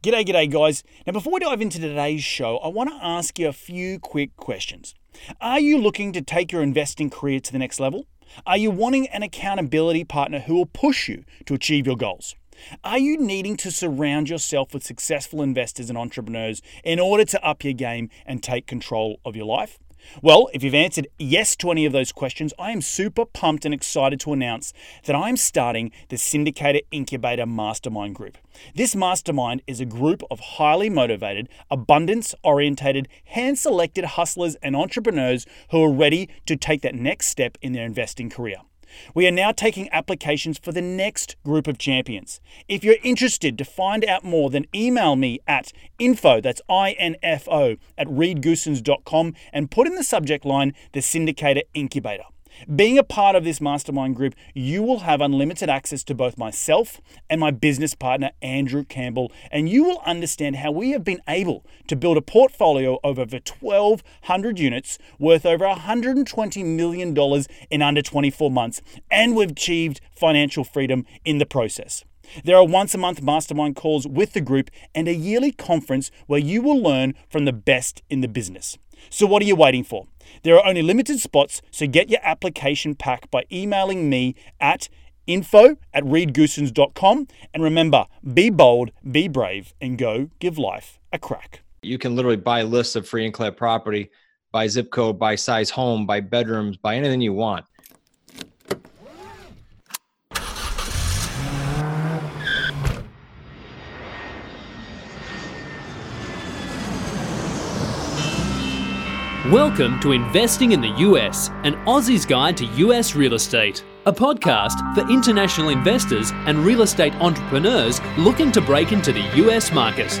G'day, g'day, guys. Now, before we dive into today's show, I want to ask you a few quick questions. Are you looking to take your investing career to the next level? Are you wanting an accountability partner who will push you to achieve your goals? Are you needing to surround yourself with successful investors and entrepreneurs in order to up your game and take control of your life? Well, if you've answered yes to any of those questions, I am super pumped and excited to announce that I'm starting the Syndicator Incubator Mastermind Group. This mastermind is a group of highly motivated, abundance orientated, hand selected hustlers and entrepreneurs who are ready to take that next step in their investing career. We are now taking applications for the next group of champions. If you're interested to find out more, then email me at info, that's I-N-F-O, at reedgoossens.com and put in the subject line the Syndicator Incubator. Being a part of this mastermind group, you will have unlimited access to both myself and my business partner, Andrew Campbell, and you will understand how we have been able to build a portfolio of over 1,200 units worth over $120 million in under 24 months, and we've achieved financial freedom in the process. There are once a month mastermind calls with the group and a yearly conference where you will learn from the best in the business. So, what are you waiting for? There are only limited spots, so get your application pack by emailing me at info at reedgoossens.com. And remember, be bold, be brave, and go give life a crack. You can literally buy lists of free and clear property by zip code, by size home, by bedrooms, by anything you want. Welcome to Investing in the US, an Aussie's Guide to US Real Estate, a podcast for international investors and real estate entrepreneurs looking to break into the US market.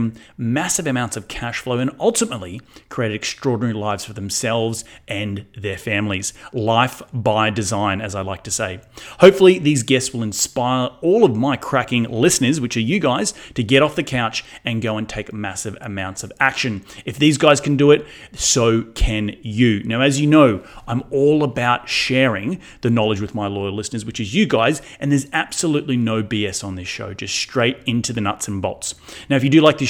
massive amounts of cash flow, and ultimately created extraordinary lives for themselves and their families. Life by design, as I like to say. Hopefully, these guests will inspire all of my cracking listeners, which are you guys, to get off the couch and go and take massive amounts of action. If these guys can do it, so can you. Now, as you know, I'm all about sharing the knowledge with my loyal listeners, which is you guys, and there's absolutely no BS on this show, just straight into the nuts and bolts. Now, if you do like this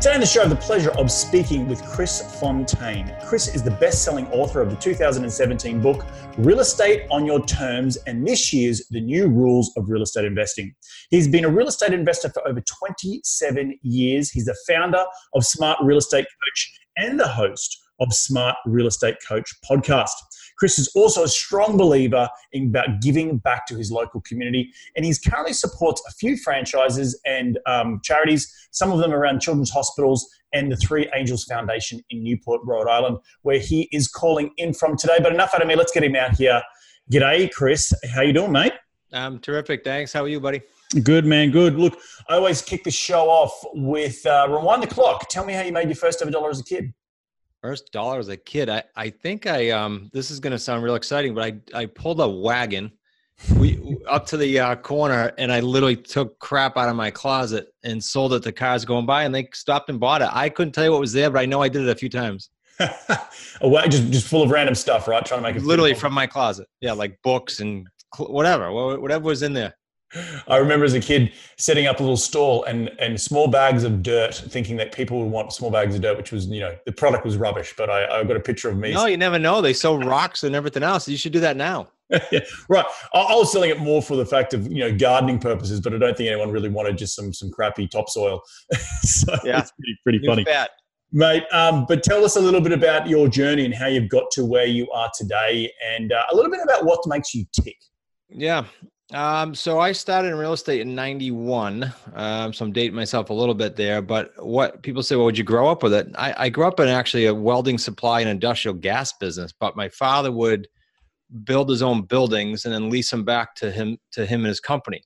Today on the show, I have the pleasure of speaking with Chris Fontaine. Chris is the best selling author of the 2017 book, Real Estate on Your Terms, and this year's The New Rules of Real Estate Investing. He's been a real estate investor for over 27 years. He's the founder of Smart Real Estate Coach and the host of Smart Real Estate Coach podcast. Chris is also a strong believer in about giving back to his local community, and he's currently supports a few franchises and um, charities, some of them around children's hospitals and the Three Angels Foundation in Newport, Rhode Island, where he is calling in from today. But enough out of me. Let's get him out here. G'day, Chris. How you doing, mate? I'm terrific. Thanks. How are you, buddy? Good, man. Good. Look, I always kick the show off with uh, rewind the clock. Tell me how you made your first ever dollar as a kid. First dollar as a kid. I, I think I um this is gonna sound real exciting, but I I pulled a wagon we up to the uh, corner and I literally took crap out of my closet and sold it to cars going by and they stopped and bought it. I couldn't tell you what was there, but I know I did it a few times. a just just full of random stuff, right? Trying to make it literally from my closet. Yeah, like books and cl- whatever, whatever was in there. I remember as a kid setting up a little stall and and small bags of dirt, thinking that people would want small bags of dirt, which was you know the product was rubbish. But I, I got a picture of me. No, you never know. They sell rocks and everything else. You should do that now. yeah, right. I, I, was selling it more for the fact of you know gardening purposes, but I don't think anyone really wanted just some some crappy topsoil. so yeah, it's pretty pretty funny. Fat. Mate, um, but tell us a little bit about your journey and how you've got to where you are today, and uh, a little bit about what makes you tick. Yeah, um, so I started in real estate in 91. Um, so I'm dating myself a little bit there, but what people say, well, would you grow up with it? I, I grew up in actually a welding supply and industrial gas business, but my father would build his own buildings and then lease them back to him, to him and his company.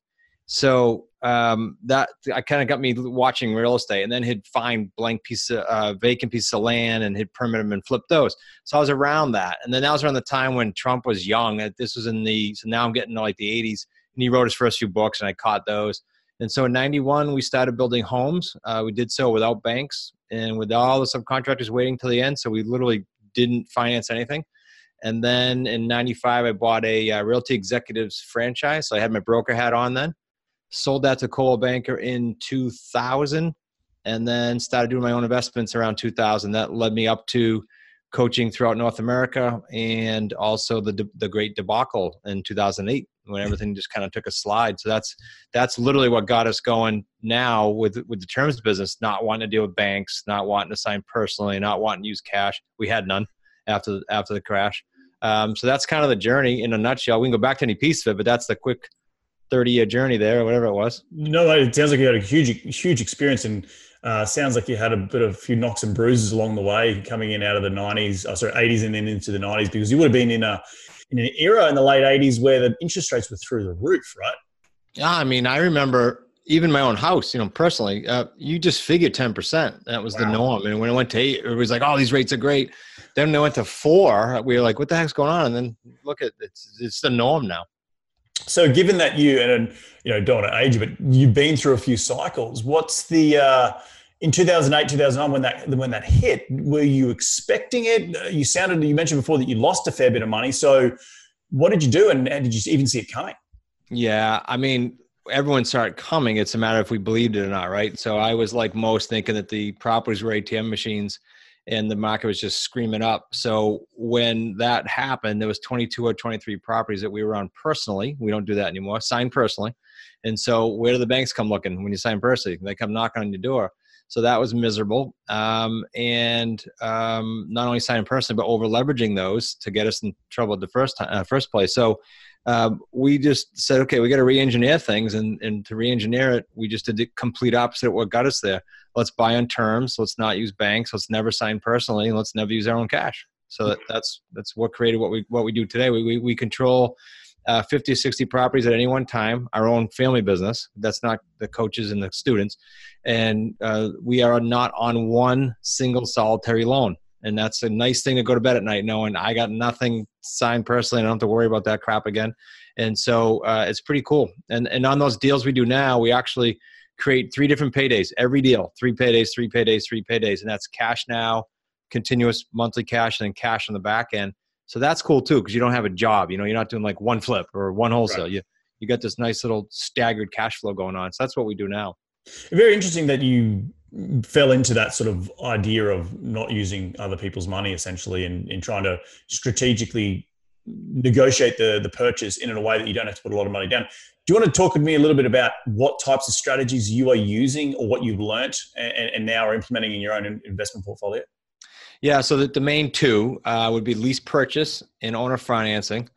So um, that I kind of got me watching real estate, and then he'd find blank piece of uh, vacant pieces of land and he'd permit them and flip those. So I was around that, and then that was around the time when Trump was young. This was in the so now I'm getting to like the 80s, and he wrote his first few books, and I caught those. And so in '91 we started building homes. Uh, we did so without banks and with all the subcontractors waiting till the end. So we literally didn't finance anything. And then in '95 I bought a uh, Realty Executives franchise. So I had my broker hat on then sold that to Coldwell Banker in 2000 and then started doing my own investments around 2000 that led me up to coaching throughout north america and also the the great debacle in 2008 when everything just kind of took a slide. So that's that's literally what got us going now with with the terms business not wanting to deal with banks not wanting to sign personally not wanting to use cash. We had none after after the crash. Um, so that's kind of the journey in a nutshell. We can go back to any piece of it but that's the quick 30 year journey there or whatever it was. No, it sounds like you had a huge, huge experience and uh, sounds like you had a bit of a few knocks and bruises along the way coming in out of the 90s, oh, sorry, 80s and then into the 90s because you would have been in a in an era in the late 80s where the interest rates were through the roof, right? Yeah, I mean, I remember even my own house, you know, personally, uh, you just figured 10%. That was wow. the norm. And when it went to eight, it was like, oh, these rates are great. Then they went to four, we were like, what the heck's going on? And then look at it's it's the norm now. So, given that you and you know don't want to age, you, but you've been through a few cycles. What's the uh, in 2008, 2009 when that when that hit? Were you expecting it? You sounded you mentioned before that you lost a fair bit of money. So, what did you do, and, and did you even see it coming? Yeah, I mean, everyone started coming. It's a matter if we believed it or not, right? So I was like most thinking that the properties were ATM machines and the market was just screaming up. So when that happened, there was 22 or 23 properties that we were on personally. We don't do that anymore. Signed personally. And so where do the banks come looking when you sign personally? They come knocking on your door. So that was miserable. Um, and um, not only signing personally, but over leveraging those to get us in trouble the first time, uh, first place. So um, we just said, okay, we got to re-engineer things, and, and to re-engineer it, we just did the complete opposite of what got us there. Let's buy on terms. Let's not use banks. Let's never sign personally. And let's never use our own cash. So that, that's that's what created what we what we do today. We we, we control uh, 50 or 60 properties at any one time, our own family business. That's not the coaches and the students. And uh, we are not on one single solitary loan and that's a nice thing to go to bed at night knowing I got nothing signed personally. And I don't have to worry about that crap again. And so uh, it's pretty cool. And and on those deals we do now, we actually create three different paydays every deal, three paydays, three paydays, three paydays, and that's cash now, continuous monthly cash, and then cash on the back end. So that's cool too because you don't have a job. You know, you're not doing like one flip or one wholesale. Right. You you got this nice little staggered cash flow going on. So that's what we do now. Very interesting that you fell into that sort of idea of not using other people's money essentially and in trying to strategically negotiate the the purchase in a way that you don't have to put a lot of money down. Do you want to talk with me a little bit about what types of strategies you are using or what you've learnt and, and now are implementing in your own investment portfolio? Yeah, so the, the main two uh, would be lease purchase and owner financing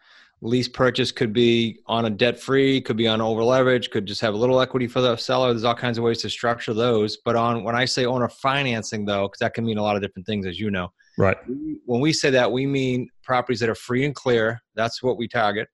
lease purchase could be on a debt free could be on over leverage could just have a little equity for the seller. There's all kinds of ways to structure those. But on when i say owner financing though because that can mean a lot of different things as you know. Right. When we say that we mean properties that are free and clear. That's what we target.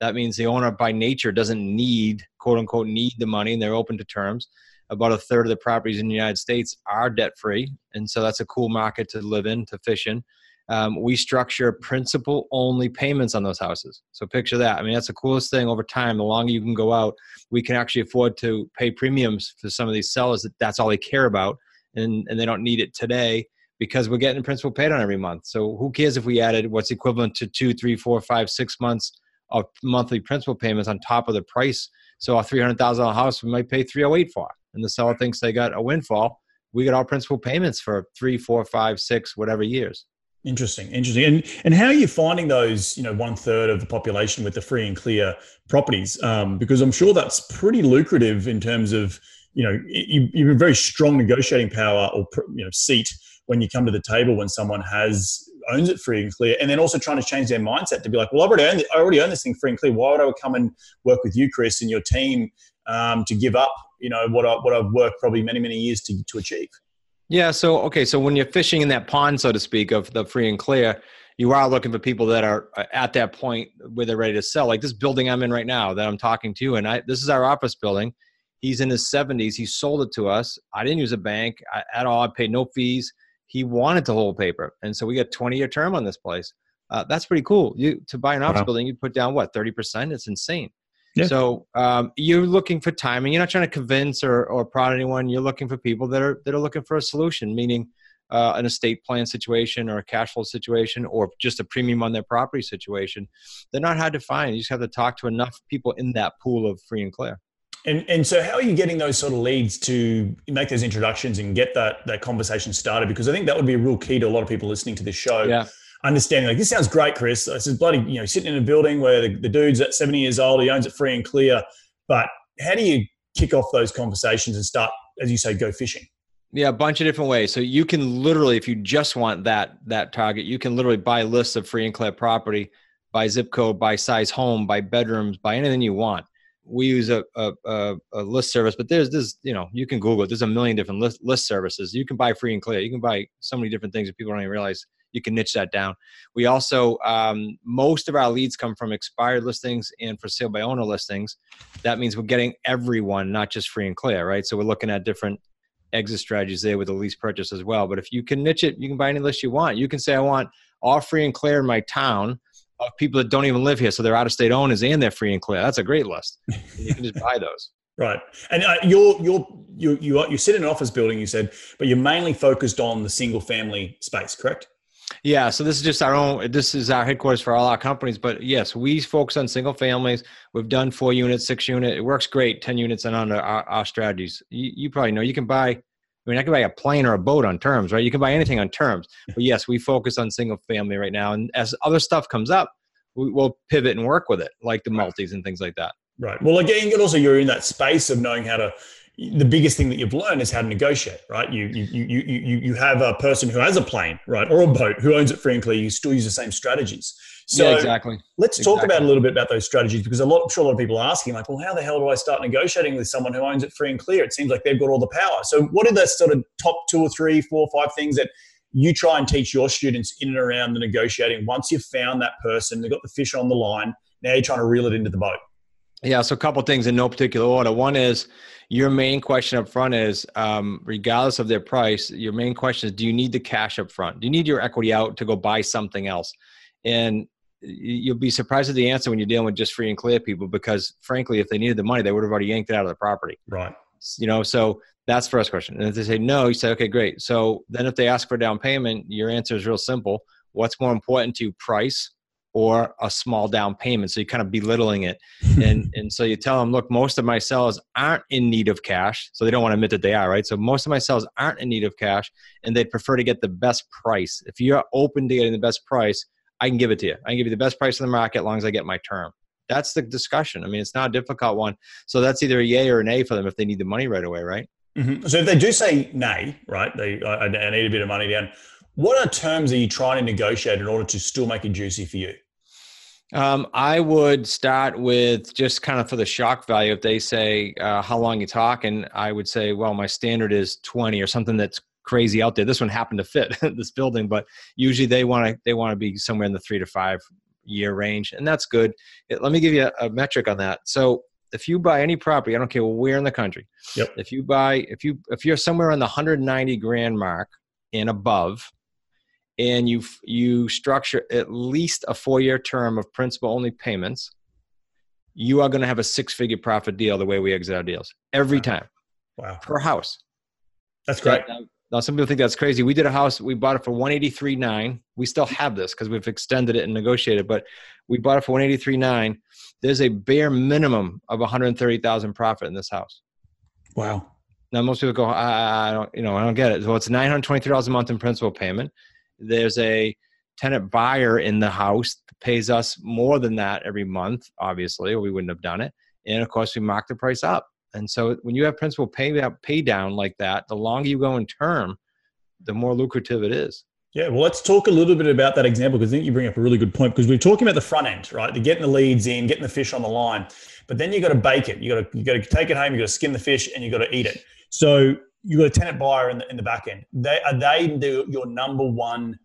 That means the owner by nature doesn't need quote unquote need the money and they're open to terms. About a third of the properties in the united states are debt free and so that's a cool market to live in to fish in um, we structure principal only payments on those houses. So picture that. I mean, that's the coolest thing over time. The longer you can go out, we can actually afford to pay premiums for some of these sellers that that's all they care about and, and they don't need it today because we're getting principal paid on every month. So who cares if we added what's equivalent to two, three, four, five, six months of monthly principal payments on top of the price. So a three hundred thousand dollar house we might pay three oh eight for, and the seller thinks they got a windfall. We get our principal payments for three, four, five, six, whatever years. Interesting, interesting. And and how are you finding those? You know, one third of the population with the free and clear properties, um, because I'm sure that's pretty lucrative in terms of you know you, you have a very strong negotiating power or you know seat when you come to the table when someone has owns it free and clear, and then also trying to change their mindset to be like, well, I already own, I already own this thing free and clear. Why would I come and work with you, Chris, and your team um, to give up, you know, what I, what I've worked probably many many years to to achieve? Yeah. So okay. So when you're fishing in that pond, so to speak, of the free and clear, you are looking for people that are uh, at that point where they're ready to sell. Like this building I'm in right now that I'm talking to, and I this is our office building. He's in his 70s. He sold it to us. I didn't use a bank at all. I paid no fees he wanted to hold paper, and so we got 20 year term on this place. Uh, that's pretty cool. You to buy an office wow. building, you put down what 30 percent. It's insane. Yeah. So um, you're looking for timing. You're not trying to convince or, or prod anyone. You're looking for people that are that are looking for a solution, meaning uh, an estate plan situation or a cash flow situation or just a premium on their property situation. They're not hard to find. You just have to talk to enough people in that pool of free and clear. And and so how are you getting those sort of leads to make those introductions and get that that conversation started? Because I think that would be a real key to a lot of people listening to this show. Yeah. Understanding like this sounds great, Chris. This is bloody, you know, sitting in a building where the, the dude's at 70 years old, he owns it free and clear. But how do you kick off those conversations and start, as you say, go fishing? Yeah, a bunch of different ways. So you can literally, if you just want that that target, you can literally buy lists of free and clear property, by zip code, by size home, by bedrooms, by anything you want we use a, a, a, list service, but there's this, you know, you can Google it. There's a million different list, list services. You can buy free and clear. You can buy so many different things that people don't even realize you can niche that down. We also, um, most of our leads come from expired listings and for sale by owner listings. That means we're getting everyone, not just free and clear, right? So we're looking at different exit strategies there with the lease purchase as well. But if you can niche it, you can buy any list you want. You can say, I want all free and clear in my town of people that don't even live here. So they're out of state owners and they're free and clear. That's a great list. you can just buy those. Right, and uh, you're you're you you you sit in an office building. You said, but you're mainly focused on the single family space, correct? Yeah, so this is just our own. This is our headquarters for all our companies. But yes, we focus on single families. We've done four units, six unit. It works great. Ten units and under our, our strategies. You, you probably know you can buy I mean, I can buy a plane or a boat on terms, right? You can buy anything on terms. But yes, we focus on single family right now. And as other stuff comes up, we, will pivot and work with it, like the multis and things like that. Right. Well, again, and also you're in that space of knowing how to. The biggest thing that you've learned is how to negotiate, right? You you you you you have a person who has a plane, right, or a boat who owns it free and clear. You still use the same strategies. So yeah, exactly. Let's talk about a little bit about those strategies because a lot, I'm sure a lot of people are asking, like, well, how the hell do I start negotiating with someone who owns it free and clear? It seems like they've got all the power. So, what are the sort of top two or three, four or five things that you try and teach your students in and around the negotiating. Once you've found that person, they've got the fish on the line, now you're trying to reel it into the boat. Yeah, so a couple things in no particular order. One is your main question up front is, um, regardless of their price, your main question is, do you need the cash up front? Do you need your equity out to go buy something else? And you'll be surprised at the answer when you're dealing with just free and clear people because, frankly, if they needed the money, they would have already yanked it out of the property. Right. You know, so that's the first question. And if they say no, you say, okay, great. So then if they ask for down payment, your answer is real simple. What's more important to you, price or a small down payment? So you're kind of belittling it. and, and so you tell them, look, most of my sellers aren't in need of cash. So they don't want to admit that they are, right? So most of my sellers aren't in need of cash and they'd prefer to get the best price. If you're open to getting the best price, I can give it to you. I can give you the best price in the market as long as I get my term. That's the discussion. I mean, it's not a difficult one. So that's either a yay or an A for them if they need the money right away, right? Mm-hmm. So if they do say nay, right, they I, I, need a bit of money down. What are terms are you trying to negotiate in order to still make it juicy for you? Um, I would start with just kind of for the shock value. If they say uh, how long you talking, I would say, well, my standard is twenty or something that's crazy out there. This one happened to fit this building, but usually they want to they want to be somewhere in the three to five year range, and that's good. It, let me give you a, a metric on that. So if you buy any property, I don't care where in the country. Yep. If you buy, if you if you're somewhere on the 190 grand mark and above, and you you structure at least a four year term of principal only payments, you are going to have a six figure profit deal the way we exit our deals every wow. time. Wow. Per house. That's great. That, Now, some people think that's crazy. We did a house, we bought it for 183.9. We still have this because we've extended it and negotiated, but we bought it for 183.9. There's a bare minimum of 130,000 profit in this house. Wow. Now, most people go, I, I don't, you know, I don't get it. So it's $923 a month in principal payment. There's a tenant buyer in the house that pays us more than that every month, obviously, or we wouldn't have done it. And of course, we mark the price up. And so when you have principal pay, uh, pay down like that, the longer you go in term, the more lucrative it is. Yeah, well, let's talk a little bit about that example because I think you bring up a really good point because we're talking about the front end, right? They're getting the leads in, getting the fish on the line, but then you got to bake it. You got to you got to take it home. You got to skin the fish and you got to eat it. So you got a tenant buyer in the in the back end. They are they the, your number one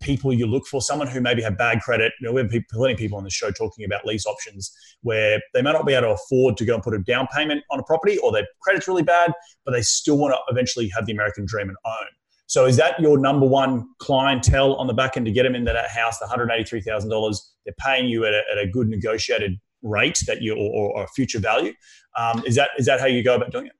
people you look for, someone who maybe have bad credit. You know, we have plenty of people on the show talking about lease options where they may not be able to afford to go and put a down payment on a property or their credit's really bad, but they still want to eventually have the American dream and own. So is that your number one clientele on the back end to get them into that house, the $183,000? They're paying you at a, at a good negotiated rate that you or, or future value. Um, is that is that how you go about doing it?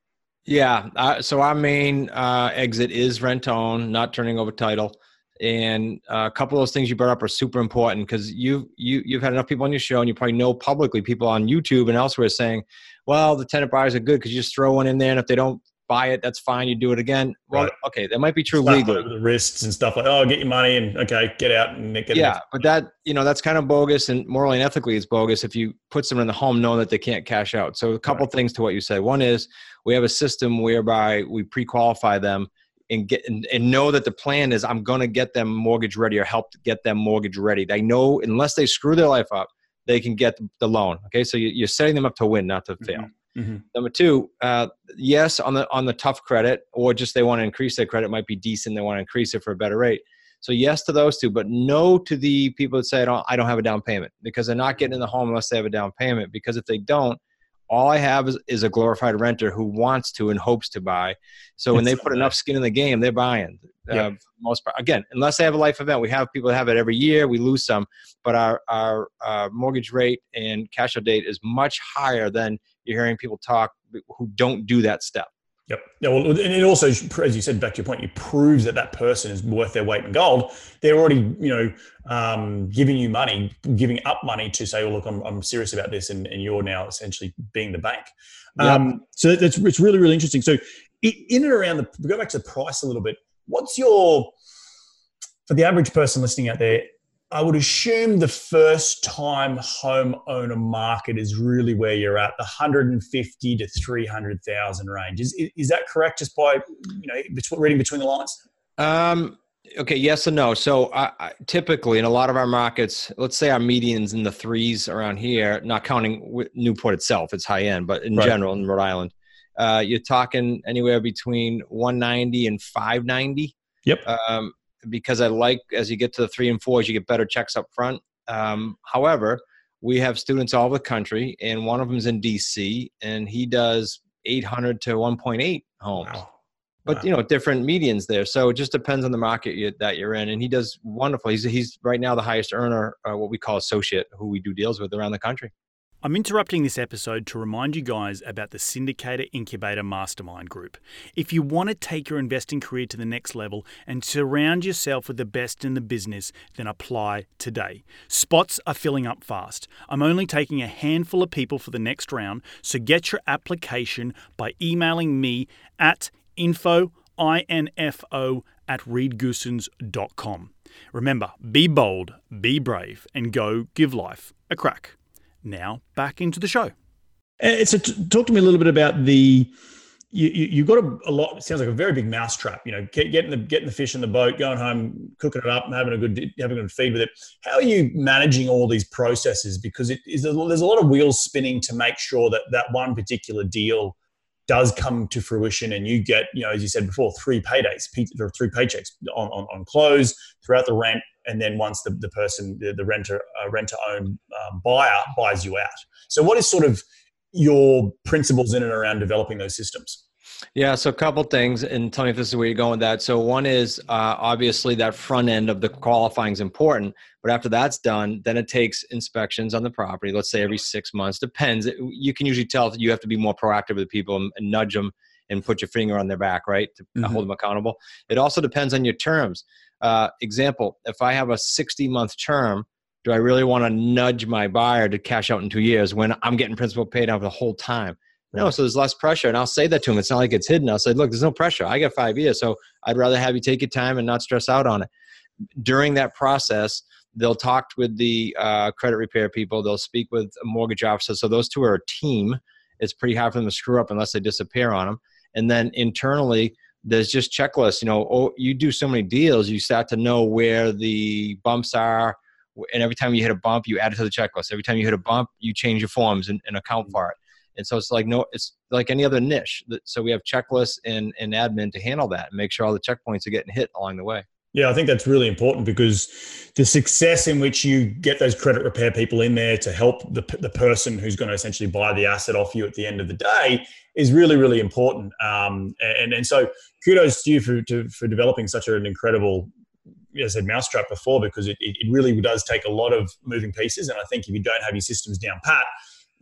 Yeah. Uh, so our main uh, exit is rent own, not turning over title and uh, a couple of those things you brought up are super important because you you you've had enough people on your show and you probably know publicly people on YouTube and elsewhere saying, well, the tenant buyers are good because you just throw one in there and if they don't buy it, that's fine. You do it again. Well, right. okay, that might be true Slap legally. The wrists and stuff like, oh, get your money and okay, get out and get. Yeah, but that you know that's kind of bogus and morally and ethically it's bogus if you put someone in the home knowing that they can't cash out. So a couple right. things to what you said. One is we have a system whereby we pre-qualify them and get and, and know that the plan is I'm going to get them mortgage ready or help get them mortgage ready. They know unless they screw their life up, they can get the loan. Okay, so you're setting them up to win, not to fail. Mm-hmm. Mm-hmm. Number two, uh, yes, on the on the tough credit, or just they want to increase their credit might be decent. They want to increase it for a better rate. So yes to those two, but no to the people that say I don't, I don't have a down payment because they're not getting in the home unless they have a down payment. Because if they don't, all I have is, is, a glorified renter who wants to and hopes to buy. So when they put enough skin in the game, they're buying. Uh, most part, again, unless they have a life event, we have people that have it every year. We lose some, but our our uh, mortgage rate and cash out date is much higher than you're hearing people talk who don't do that step. Yep. Yeah. Well, and it also, as you said, back to your point, it proves that that person is worth their weight in gold. They're already, you know, um, giving you money, giving up money to say, "Well, look, I'm, I'm serious about this," and, and you're now essentially being the bank. Yep. Um, so that's it's really really interesting. So in and around the, we go back to the price a little bit. What's your for the average person listening out there? I would assume the first time home owner market is really where you're at, the 150 to 300,000 range. Is, is that correct just by, you know, between, reading between the lines? Um, okay, yes and no. So I, I, typically in a lot of our markets, let's say our medians in the threes around here, not counting Newport itself, it's high end, but in right. general in Rhode Island, uh, you're talking anywhere between 190 and 590. Yep. Um, because I like as you get to the three and fours, you get better checks up front. Um, however, we have students all over the country, and one of them is in DC, and he does 800 to 1.8 homes. Wow. But wow. you know, different medians there, so it just depends on the market you, that you're in. And he does wonderful. He's he's right now the highest earner, uh, what we call associate, who we do deals with around the country. I'm interrupting this episode to remind you guys about the Syndicator Incubator Mastermind Group. If you want to take your investing career to the next level and surround yourself with the best in the business, then apply today. Spots are filling up fast. I'm only taking a handful of people for the next round, so get your application by emailing me at info, I-N-F-O, at reedgoossens.com. Remember, be bold, be brave, and go give life a crack. Now back into the show. Uh, so, talk to me a little bit about the. You, you have got a, a, lot. It sounds like a very big mousetrap. You know, get, getting the getting the fish in the boat, going home, cooking it up, and having a good having a good feed with it. How are you managing all these processes? Because it is there's a lot of wheels spinning to make sure that that one particular deal does come to fruition and you get, you know, as you said before, three paydays three paychecks on, on, on close throughout the rent and then once the, the person, the, the renter, uh, renter owned um, buyer buys you out. So, what is sort of your principles in and around developing those systems? Yeah, so a couple things, and tell me if this is where you're going with that. So one is uh, obviously that front end of the qualifying is important, but after that's done, then it takes inspections on the property. Let's say every six months, depends. You can usually tell that you have to be more proactive with people and, and nudge them and put your finger on their back, right, to mm-hmm. hold them accountable. It also depends on your terms. Uh, example: If I have a 60 month term, do I really want to nudge my buyer to cash out in two years when I'm getting principal paid out the whole time? No, so there's less pressure. And I'll say that to him. It's not like it's hidden. I'll say, look, there's no pressure. I got five years. So I'd rather have you take your time and not stress out on it. During that process, they'll talk with the uh, credit repair people. They'll speak with a mortgage officer. So those two are a team. It's pretty hard for them to screw up unless they disappear on them. And then internally, there's just checklists. You know, oh, you do so many deals, you start to know where the bumps are. And every time you hit a bump, you add it to the checklist. Every time you hit a bump, you change your forms and, and account mm-hmm. for it. And so it's like no, it's like any other niche. So we have checklists and, and admin to handle that and make sure all the checkpoints are getting hit along the way. Yeah, I think that's really important because the success in which you get those credit repair people in there to help the, the person who's going to essentially buy the asset off you at the end of the day is really, really important. Um, and, and so kudos to you for, to, for developing such an incredible, as I said, mousetrap before, because it, it really does take a lot of moving pieces. And I think if you don't have your systems down pat,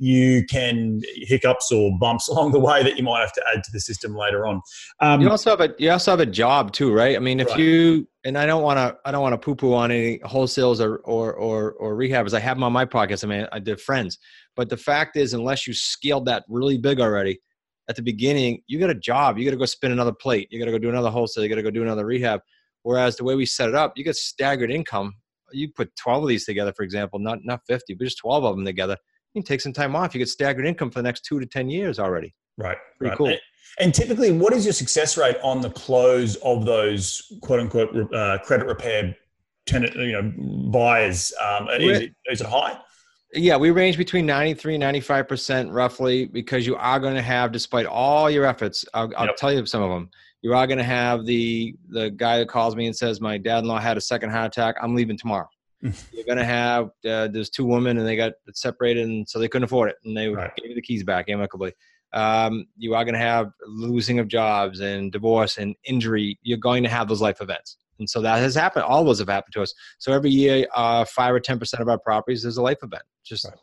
you can hiccups or bumps along the way that you might have to add to the system later on. Um, you also have a you also have a job too, right? I mean, if right. you and I don't want to I don't want to poo poo on any wholesales or or or, or rehabs. I have them on my podcast. I mean, I did friends, but the fact is, unless you scaled that really big already at the beginning, you got a job. You got to go spin another plate. You got to go do another wholesale. You got to go do another rehab. Whereas the way we set it up, you get staggered income. You put 12 of these together, for example, not not 50, but just 12 of them together you can take some time off. You get staggered income for the next two to 10 years already. Right. Pretty right. cool. And, typically, what is your success rate on the close of those quote unquote uh, credit repair tenant, you know, buyers? Um, is, it, is it high? Yeah, we range between 93 and 95% roughly because you are going to have, despite all your efforts, I'll, I'll yep. tell you some of them. You are going to have the the guy that calls me and says, My dad in law had a second heart attack. I'm leaving tomorrow. You're going to have uh, there's two women and they got separated and so they couldn't afford it and they right. gave you the keys back amicably um, you are going to have losing of jobs and divorce and injury you're going to have those life events and so that has happened all those have happened to us so every year uh, 5 or 10% of our properties there's a life event just right.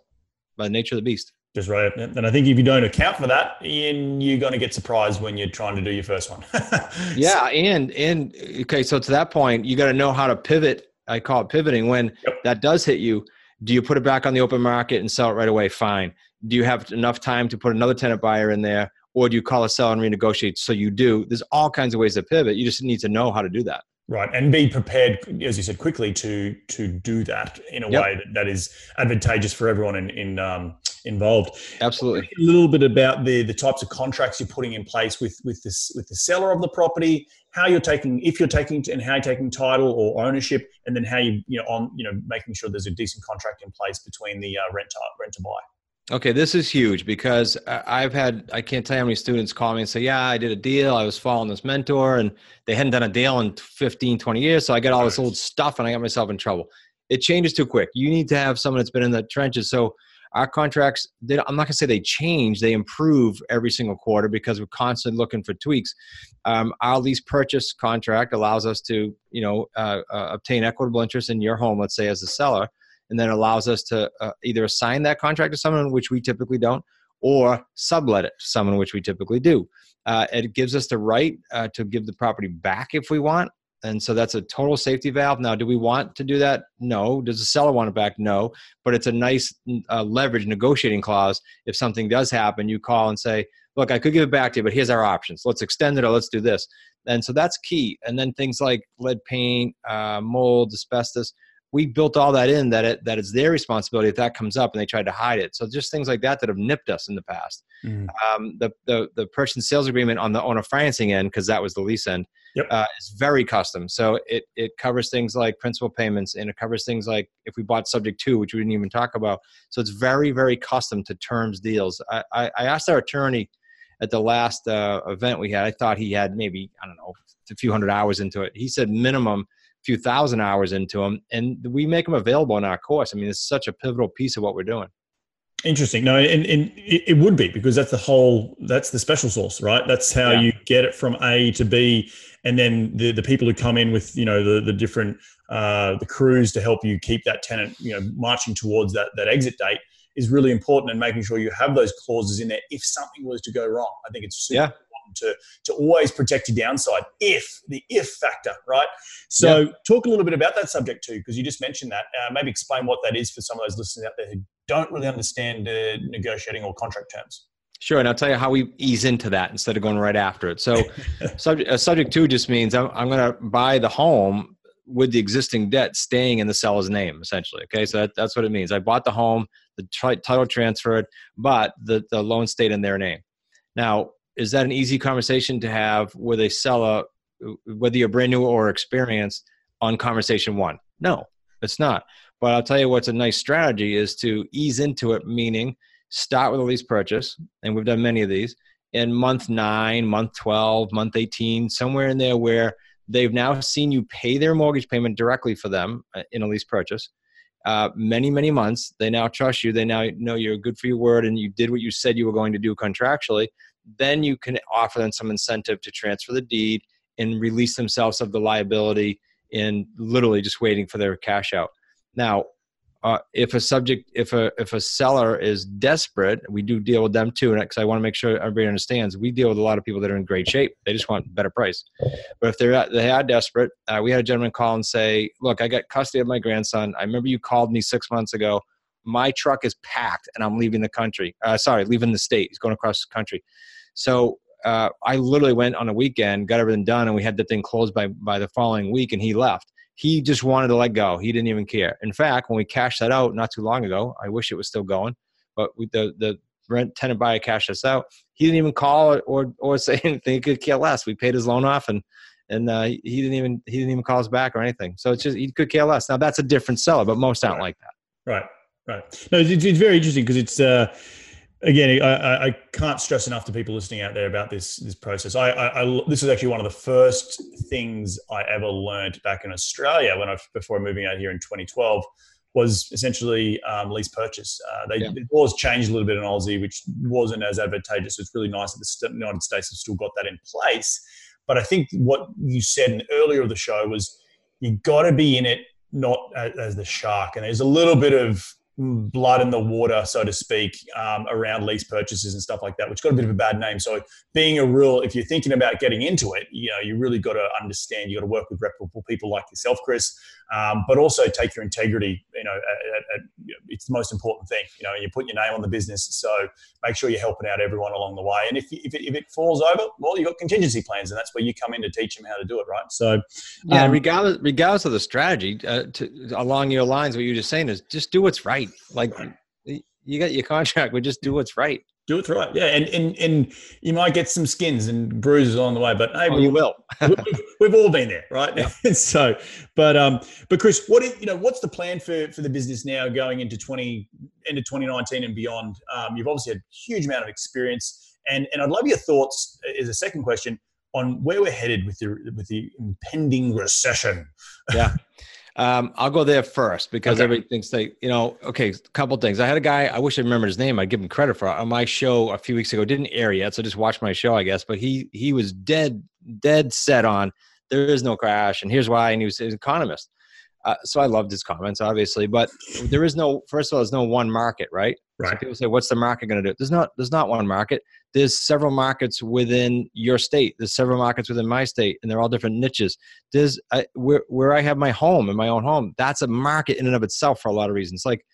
by the nature of the beast just right. And I think if you don't account for that, Ian, you're going to get surprised when you're trying to do your first one. yeah. And, and okay. So to that point, you got to know how to pivot I call it pivoting. When yep. that does hit you, do you put it back on the open market and sell it right away? Fine. Do you have enough time to put another tenant buyer in there, or do you call a sell and renegotiate? So you do. There's all kinds of ways to pivot. You just need to know how to do that. Right, and be prepared, as you said, quickly to to do that in a yep. way that, that is advantageous for everyone in, in um, involved. Absolutely. A little bit about the the types of contracts you're putting in place with with this with the seller of the property, how you're taking if you're taking and how you're taking title or ownership, and then how you you know on you know making sure there's a decent contract in place between the uh, rent to rent to buy. Okay, this is huge because I've had, I can't tell you how many students call me and say, Yeah, I did a deal. I was following this mentor and they hadn't done a deal in 15, 20 years. So I got all this old stuff and I got myself in trouble. It changes too quick. You need to have someone that's been in the trenches. So our contracts, they, I'm not going to say they change, they improve every single quarter because we're constantly looking for tweaks. Um, our lease purchase contract allows us to, you know, uh, uh, obtain equitable interest in your home, let's say as a seller and then allows us to uh, either assign that contract to someone, which we typically don't, or sublet it to someone, which we typically do. Uh, it gives us the right uh, to give the property back if we want. And so that's a total safety valve. Now, do we want to do that? No. Does the seller want it back? No. But it's a nice uh, leverage negotiating clause. If something does happen, you call and say, look, I could give it back to you, but here's our options. Let's extend it or let's do this. And so that's key. And then things like lead paint, uh, mold, asbestos we built all that in that it that it's their responsibility if that comes up and they tried to hide it. So just things like that that have nipped us in the past. Mm. Um, the the the purchase sales agreement on the owner financing end because that was the lease end yep. uh, is very custom. So it it covers things like principal payments and it covers things like if we bought subject to, which we didn't even talk about. So it's very very custom to terms deals. I I, I asked our attorney at the last uh, event we had. I thought he had maybe I don't know a few hundred hours into it. He said minimum few thousand hours into them, and we make them available in our course. I mean, it's such a pivotal piece of what we're doing. Interesting. No, and, and it would be because that's the whole that's the special sauce, right? That's how yeah. you get it from A to B, and then the the people who come in with you know the the different uh, the crews to help you keep that tenant you know marching towards that that exit date is really important, and making sure you have those clauses in there if something was to go wrong. I think it's super yeah important to to always protect your downside if the if factor, right? So talk a little bit about that subject too, because you just mentioned that. Uh, maybe explain what that is for some of those listeners out there who don't really understand uh, negotiating or contract terms. Sure, and I'll tell you how we ease into that instead of going right after it. So, subject, uh, subject to just means I'm, I'm going to buy the home with the existing debt staying in the seller's name, essentially. Okay, so that, that's what it means. I bought the home, the tri- title transferred, but the, the loan stayed in their name. Now, is that an easy conversation to have with a seller, whether you're brand new or experienced, on conversation one? No, it's not. But I'll tell you what's a nice strategy is to ease into it, meaning start with a lease purchase, and we've done many of these, in month nine, month 12, month 18, somewhere in there where they've now seen you pay their mortgage payment directly for them uh, in a lease purchase. Uh, many, many months. They now trust you. They now know you're good for your word and you did what you said you were going to do contractually. Then you can offer them some incentive to transfer the deed and release themselves of the liability in literally just waiting for their cash out. Now, uh, if a subject if a if a seller is desperate we do deal with them too because i want to make sure everybody understands we deal with a lot of people that are in great shape. They just want better price. But if they're they are desperate uh, we had a gentleman call and say look i got custody of my grandson. I remember you called me six months ago. My truck is packed and i'm leaving the country uh, sorry leaving the state. He's going across the country so uh, i literally went on a weekend got everything done and we had the thing closed by by the following week and he left he just wanted to let go. He didn't even care. In fact, when we cashed that out not too long ago, I wish it was still going, but we, the the rent tenant buyer cashed us out. He didn't even call or or, or say anything. He could care less. We paid his loan off, and and uh, he didn't even he didn't even call us back or anything. So it's just he could care less. Now that's a different seller, but most aren't right. like that. Right. Right. No, it's, it's very interesting because it's. Uh, again, I, I, can't stress enough to people listening out there about this this process. I, I, I, this is actually one of the first things I ever learned back in Australia when I before moving out here in 2012 was essentially um, lease purchase. Uh, they, yeah. The laws changed a little bit in Aussie, which wasn't as advantageous. It's really nice that the United States have still got that in place. But I think what you said in earlier of the show was you got to be in it not as, as the shark, and there's a little bit of blood in the water, so to speak, um, around lease purchases and stuff like that, which got a bit of a bad name. So being a real, if you're thinking about getting into it, you know, you really got to understand. You got to work with reputable people like yourself, Chris, um, but also take your integrity. You know, at, at, it's the most important thing. You know, you put your name on the business, so make sure you're helping out everyone along the way. And if if it, if it falls over, well, you have got contingency plans, and that's where you come in to teach them how to do it, right? So, yeah, um, regardless regardless of the strategy, uh, to, along your lines, what you're just saying is just do what's right. Like you got your contract, We just do what's right do it right. Yeah, and and and you might get some skins and bruises along the way, but hey, oh, you will. we've, we've, all been there, right? Yeah. so, but um, but Chris, what is, you know, what's the plan for for the business now going into twenty into twenty nineteen and beyond? Um, you've obviously had a huge amount of experience, and and I'd love your thoughts as a second question on where we're headed with the with the impending recession. Yeah. Um, I'll go there first because okay. everybody thinks they, you know, okay, a couple things. I had a guy, I wish I remembered his name. I'd give him credit for on my show a few weeks ago. Didn't air yet, so just watch my show, I guess. But he he was dead, dead set on there is no crash, and here's why. And he was, he was an economist. Uh, so I loved his comments, obviously, but there is no. First of all, there's no one market, right? Right. So people say, "What's the market going to do?" There's not. There's not one market there's several markets within your state there's several markets within my state and they're all different niches there's uh, where, where i have my home in my own home that's a market in and of itself for a lot of reasons like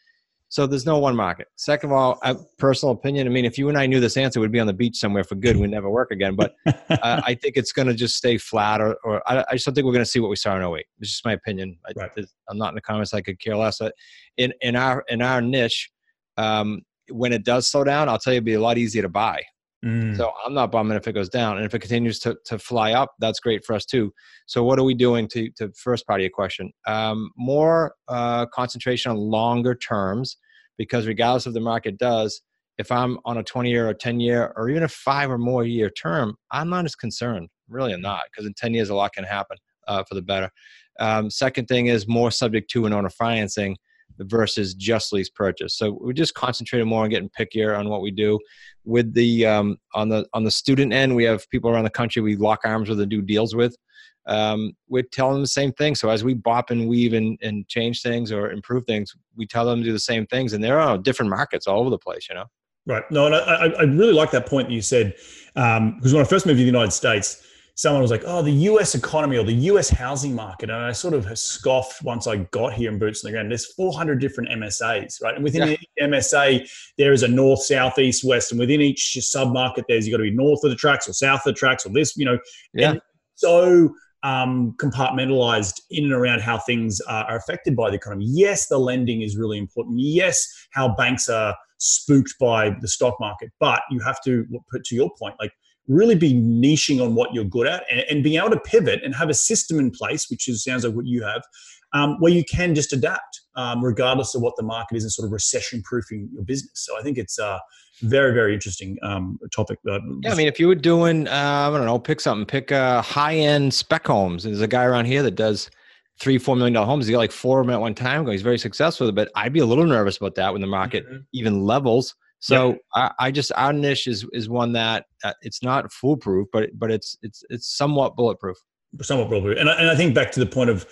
so there's no one market second of all a personal opinion i mean if you and i knew this answer we'd be on the beach somewhere for good we'd never work again but uh, i think it's going to just stay flat or, or I, I, just don't think we're going to see what we saw in 08 it's just my opinion. I, i'm not in the comments i could care less in, in our in our niche um, when it does slow down i'll tell you it'd be a lot easier to buy Mm. So I'm not bumming if it goes down. And if it continues to, to fly up, that's great for us too. So what are we doing to, to first part of your question? Um, more uh, concentration on longer terms because regardless of the market does, if I'm on a 20 year or 10 year or even a five or more year term, I'm not as concerned. Really, I'm not because in 10 years, a lot can happen uh, for the better. Um, second thing is more subject to an owner financing versus just lease purchase. So we're just concentrated more on getting pickier on what we do. With the um, on the on the student end, we have people around the country we lock arms with and do deals with. Um, we're telling them the same thing. So as we bop and weave and, and change things or improve things, we tell them to do the same things. And there are different markets all over the place, you know. Right. No, and I, I really like that point that you said um, because when I first moved to the United States, someone was like, "Oh, the U.S. economy or the U.S. housing market," and I sort of scoffed once I got here in boots on the ground. There's 400 different MSAs, right? And within yeah. the MSA, there is a north, south, east, west, and within each sub-market, there's you've got to be north of the tracks or south of the tracks or this, you know. Yeah. so um, compartmentalized in and around how things are, are affected by the economy. Yes, the lending is really important. Yes, how banks are spooked by the stock market. But you have to put to your point, like really be niching on what you're good at and, and being able to pivot and have a system in place, which is sounds like what you have, um, where you can just adapt um, regardless of what the market is and sort of recession proofing your business. So I think it's a very, very interesting um, topic. Uh, yeah, I mean, if you were doing, uh, I don't know, pick something, pick uh, high end spec homes. There's a guy around here that does three, four million dollar homes. He got like four of them at one time. He's very successful, but I'd be a little nervous about that when the market mm-hmm. even levels. So yeah. I, I, just our niche is is one that uh, it's not foolproof, but but it's it's it's somewhat bulletproof. Somewhat bulletproof, and I, and I think back to the point of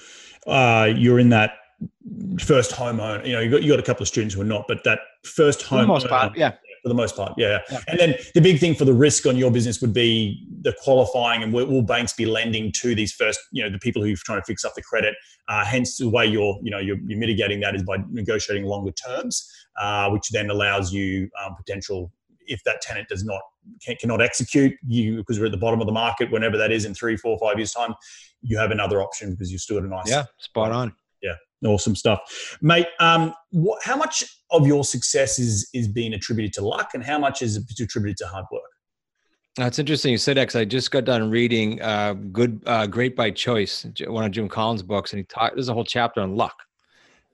uh, you're in that first home owner. You know, you got you got a couple of students who are not, but that first home. For the most part, yeah for the most part. Yeah. yeah. And then the big thing for the risk on your business would be the qualifying and will, banks be lending to these first, you know, the people who are trying to fix up the credit. Uh, hence the way you're, you know, you're, you're, mitigating that is by negotiating longer terms, uh, which then allows you um, potential if that tenant does not can, cannot execute you because we're at the bottom of the market whenever that is in three four five years time you have another option because you still got a nice yeah spot on awesome stuff. Mate um, what, how much of your success is is being attributed to luck and how much is attributed to hard work? That's interesting you said that I just got done reading uh, good uh, great by choice one of jim collins books and he taught there's a whole chapter on luck.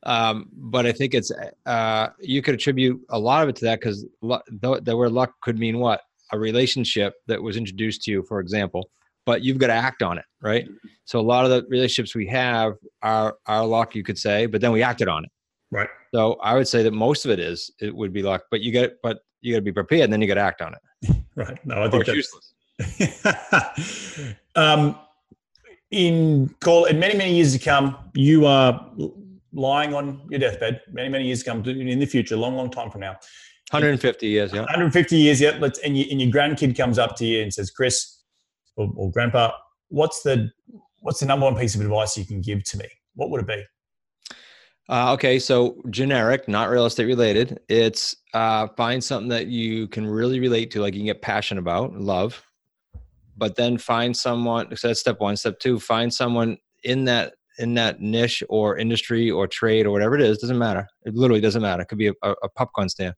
Um, but i think it's uh, you could attribute a lot of it to that because the, the word luck could mean what? A relationship that was introduced to you for example but you've got to act on it, right? So a lot of the relationships we have are our luck, you could say, but then we acted on it. Right. So I would say that most of it is it would be luck, but you get but you got to be prepared, and then you got to act on it. right. No, I think that's useless. um, in call in many many years to come, you are lying on your deathbed. Many many years to come in the future, long long time from now. 150 years, yeah. 150 years, yeah. Let's and, you, and your grandkid comes up to you and says, "Chris, or, or grandpa, what's the what's the number one piece of advice you can give to me? What would it be? Uh, okay, so generic, not real estate related. It's uh, find something that you can really relate to, like you can get passionate about, love. But then find someone. So that's step one. Step two: find someone in that in that niche or industry or trade or whatever it is. Doesn't matter. It literally doesn't matter. It could be a, a popcorn stand.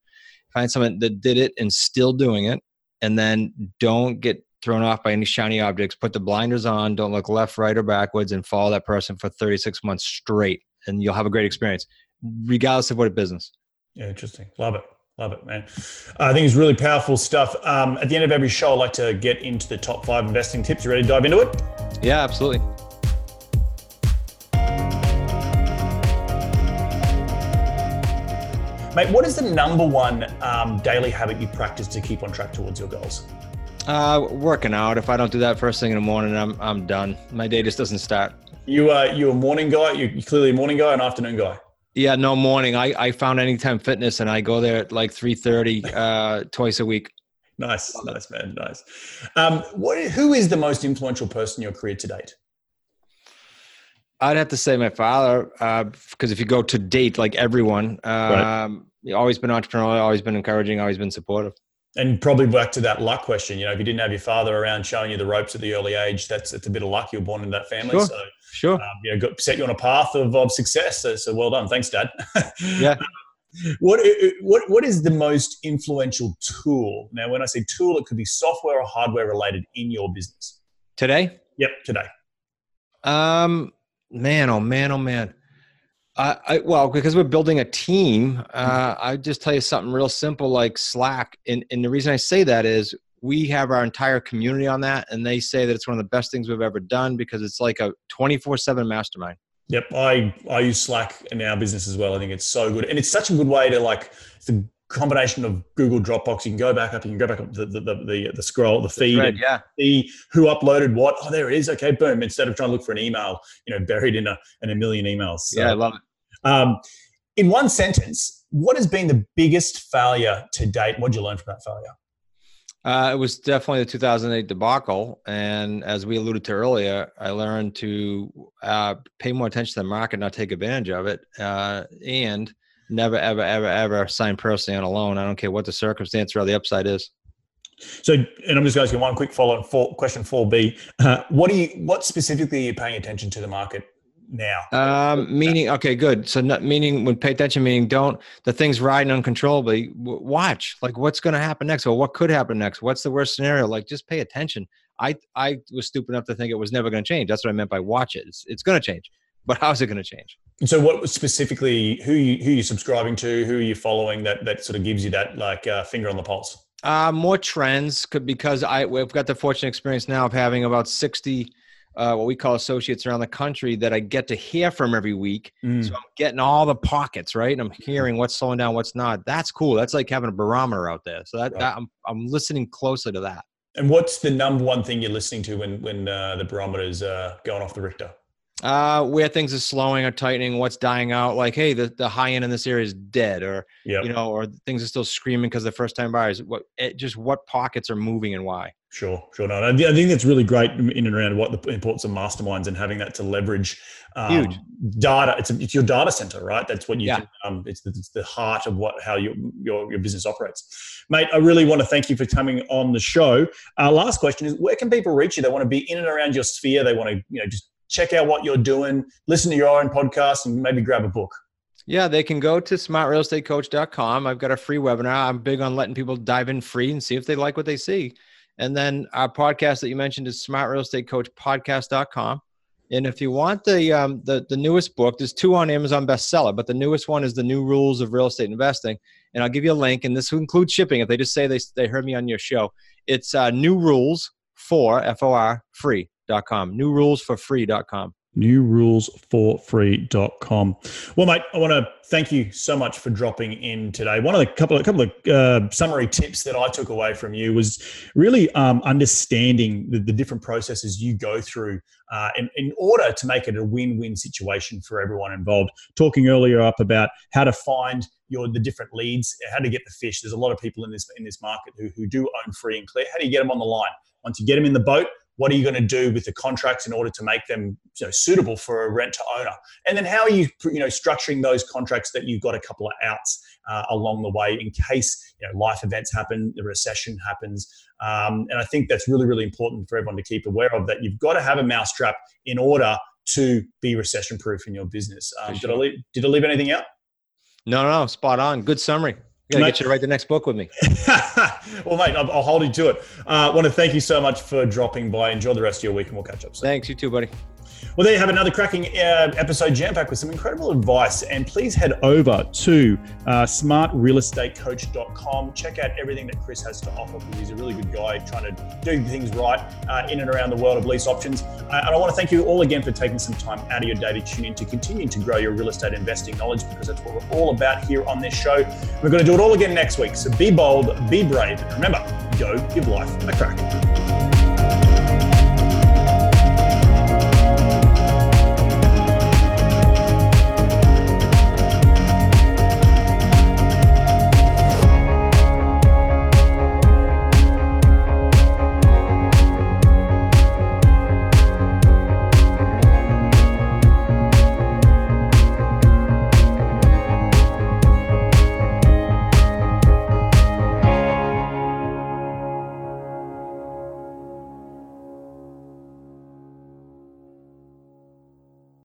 Find someone that did it and still doing it, and then don't get thrown off by any shiny objects. Put the blinders on. Don't look left, right, or backwards, and follow that person for 36 months straight, and you'll have a great experience, regardless of what business. Yeah, interesting. Love it. Love it, man. I think it's really powerful stuff. Um, at the end of every show, I like to get into the top five investing tips. You ready to dive into it? Yeah, absolutely. Mate, what is the number one um, daily habit you practice to keep on track towards your goals? Uh, working out. If I don't do that first thing in the morning, I'm I'm done. My day just doesn't start. You uh, you a morning guy? You clearly a morning guy, an afternoon guy. Yeah, no morning. I I found Anytime Fitness, and I go there at like three thirty uh, twice a week. Nice, nice man, nice. Um, what? Who is the most influential person in your career to date? I'd have to say my father, because uh, if you go to date, like everyone, um, right. always been entrepreneurial, always been encouraging, always been supportive and probably back to that luck question. You know, if you didn't have your father around showing you the ropes at the early age, that's it's a bit of luck. You were born in that family, sure. so sure, um, you know, got, set you on a path of, of success. So, so well done, thanks, Dad. yeah. What what what is the most influential tool? Now, when I say tool, it could be software or hardware related in your business today. Yep, today. Um, man, oh man, oh man. I, I, well, because we're building a team, uh, I just tell you something real simple like Slack. And, and the reason I say that is we have our entire community on that, and they say that it's one of the best things we've ever done because it's like a 24 7 mastermind. Yep, I, I use Slack in our business as well. I think it's so good. And it's such a good way to like, the combination of Google Dropbox. You can go back up, you can go back up the the the, the scroll, the feed, the thread, yeah. see who uploaded what. Oh, there it is. Okay, boom. Instead of trying to look for an email, you know, buried in a in a million emails. So, yeah, I love it. Um, in one sentence, what has been the biggest failure to date? What did you learn from that failure? Uh, it was definitely the 2008 debacle, and as we alluded to earlier, I learned to uh, pay more attention to the market, not take advantage of it, uh, and never, ever, ever, ever sign personally on a loan. I don't care what the circumstance or the upside is. So, and I'm just asking one quick follow-up for question four B. Uh, what do you, what specifically are you paying attention to the market now? Um, meaning, okay, good. So, not, meaning when pay attention, meaning don't the things riding uncontrollably. W- watch, like what's going to happen next, or what could happen next. What's the worst scenario? Like, just pay attention. I I was stupid enough to think it was never going to change. That's what I meant by watch it. It's it's going to change, but how is it going to change? so, what specifically? Who you, who you subscribing to? Who are you following? That that sort of gives you that like uh, finger on the pulse. Uh, more trends could because I we've got the fortunate experience now of having about sixty uh, what we call associates around the country that I get to hear from every week. Mm. So I'm getting all the pockets, right? And I'm hearing what's slowing down, what's not. That's cool. That's like having a barometer out there. So that, Right. that I'm, I'm listening closely to that. And what's the number one thing you're listening to when when uh, the barometer's uh, going off the Richter? Uh, where things are slowing or tightening, what's dying out. Like, hey, the, the high end in this area is dead, or Yeah, you know, or things are still screaming because the first time buyers. What it, just what pockets are moving and why? Sure, sure. No, I I think that's really great in and around what the importance of masterminds and having that to leverage um, Huge. data. It's, a, it's your data center, right? That's what you. Yeah. Can, um, it's, the, it's the heart of what how your, your your business operates, mate. I really want to thank you for coming on the show. Uh, last question is: Where can people reach you? They want to be in and around your sphere. They want to you know just check out what you're doing, listen to your own podcast, and maybe grab a book. Yeah, they can go to smartrealestatecoach.com. I've got a free webinar. I'm big on letting people dive in free and see if they like what they see. And then our podcast that you mentioned is smartrealestatecoachpodcast.com. And if you want the um, the the newest book, there's two on Amazon bestseller, but the newest one is the New Rules of Real Estate Investing. And I'll give you a link, and this will include shipping. If they just say they they heard me on your show, it's uh, New Rules for F O R free.com. New Rules for free.com. newrulesforfree.com. Well, mate, I want to thank you so much for dropping in today. One of the couple of couple of uh, summary tips that I took away from you was really um, understanding the, the different processes you go through uh, in, in order to make it a win-win situation for everyone involved. Talking earlier up about how to find your the different leads, how to get the fish. There's a lot of people in this in this market who, who do own free and clear. How do you get them on the line? Once you get them in the boat, what are you going to do with the contracts in order to make them you know, suitable for a rent to owner? And then how are you you know structuring those contracts that you've got a couple of outs uh, along the way in case you know life events happen, the recession happens. Um, and I think that's really really important for everyone to keep aware of that you've got to have a mousetrap in order to be recession proof in your business. Um, For did I leave, did I leave anything out? No, no, spot on. Good summary. I gotta Mate- get you to write the next book with me. well, mate, I'll, I'll hold you to it. I uh, want to thank you so much for dropping by. Enjoy the rest of your week, and we'll catch up soon. Thanks, you too, buddy. Well, there you have another cracking uh, episode jam packed with some incredible advice. And please head over to uh, smartrealestatecoach.com. Check out everything that Chris has to offer because he's a really good guy trying to do things right uh, in and around the world of lease options. Uh, and I want to thank you all again for taking some time out of your day to tune in to continue to grow your real estate investing knowledge because that's what we're all about here on this show. We're going to do it all again next week. So be bold, be brave, and remember, go give life a crack.